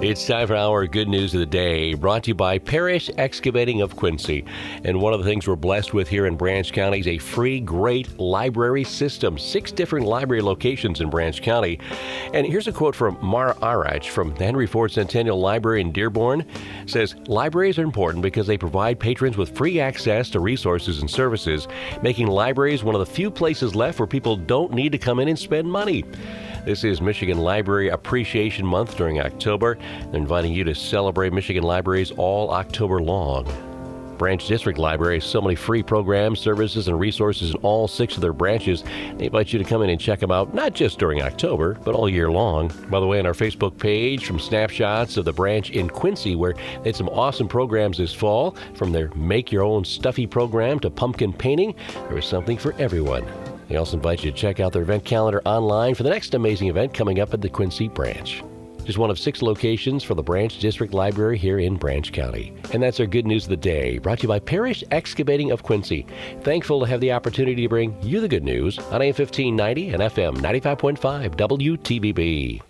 It's time for our good news of the day, brought to you by Parrish Excavating of Quincy. And one of the things we're blessed with here in Branch County is a free, great library system. Six different library locations in Branch County. And here's a quote from Mara Arach from the Henry Ford Centennial Library in Dearborn. Says, Libraries are important because they provide patrons with free access to resources and services, making libraries one of the few places left where people don't need to come in and spend money. This is Michigan Library Appreciation Month during October. They're inviting you to celebrate Michigan libraries all October long. Branch District Library has so many free programs, services, and resources in all six of their branches. They invite you to come in and check them out, not just during October, but all year long. By the way, on our Facebook page, from snapshots of the branch in Quincy, where they had some awesome programs this fall, from their Make Your Own Stuffy program to pumpkin painting, there was something for everyone. They also invite you to check out their event calendar online for the next amazing event coming up at the Quincy branch. Just one of six locations for the Branch District Library here in Branch County. And that's our good news of the day, brought to you by Parrish Excavating of Quincy. Thankful to have the opportunity to bring you the good news on AM 1590 and FM 95.5 WTVB.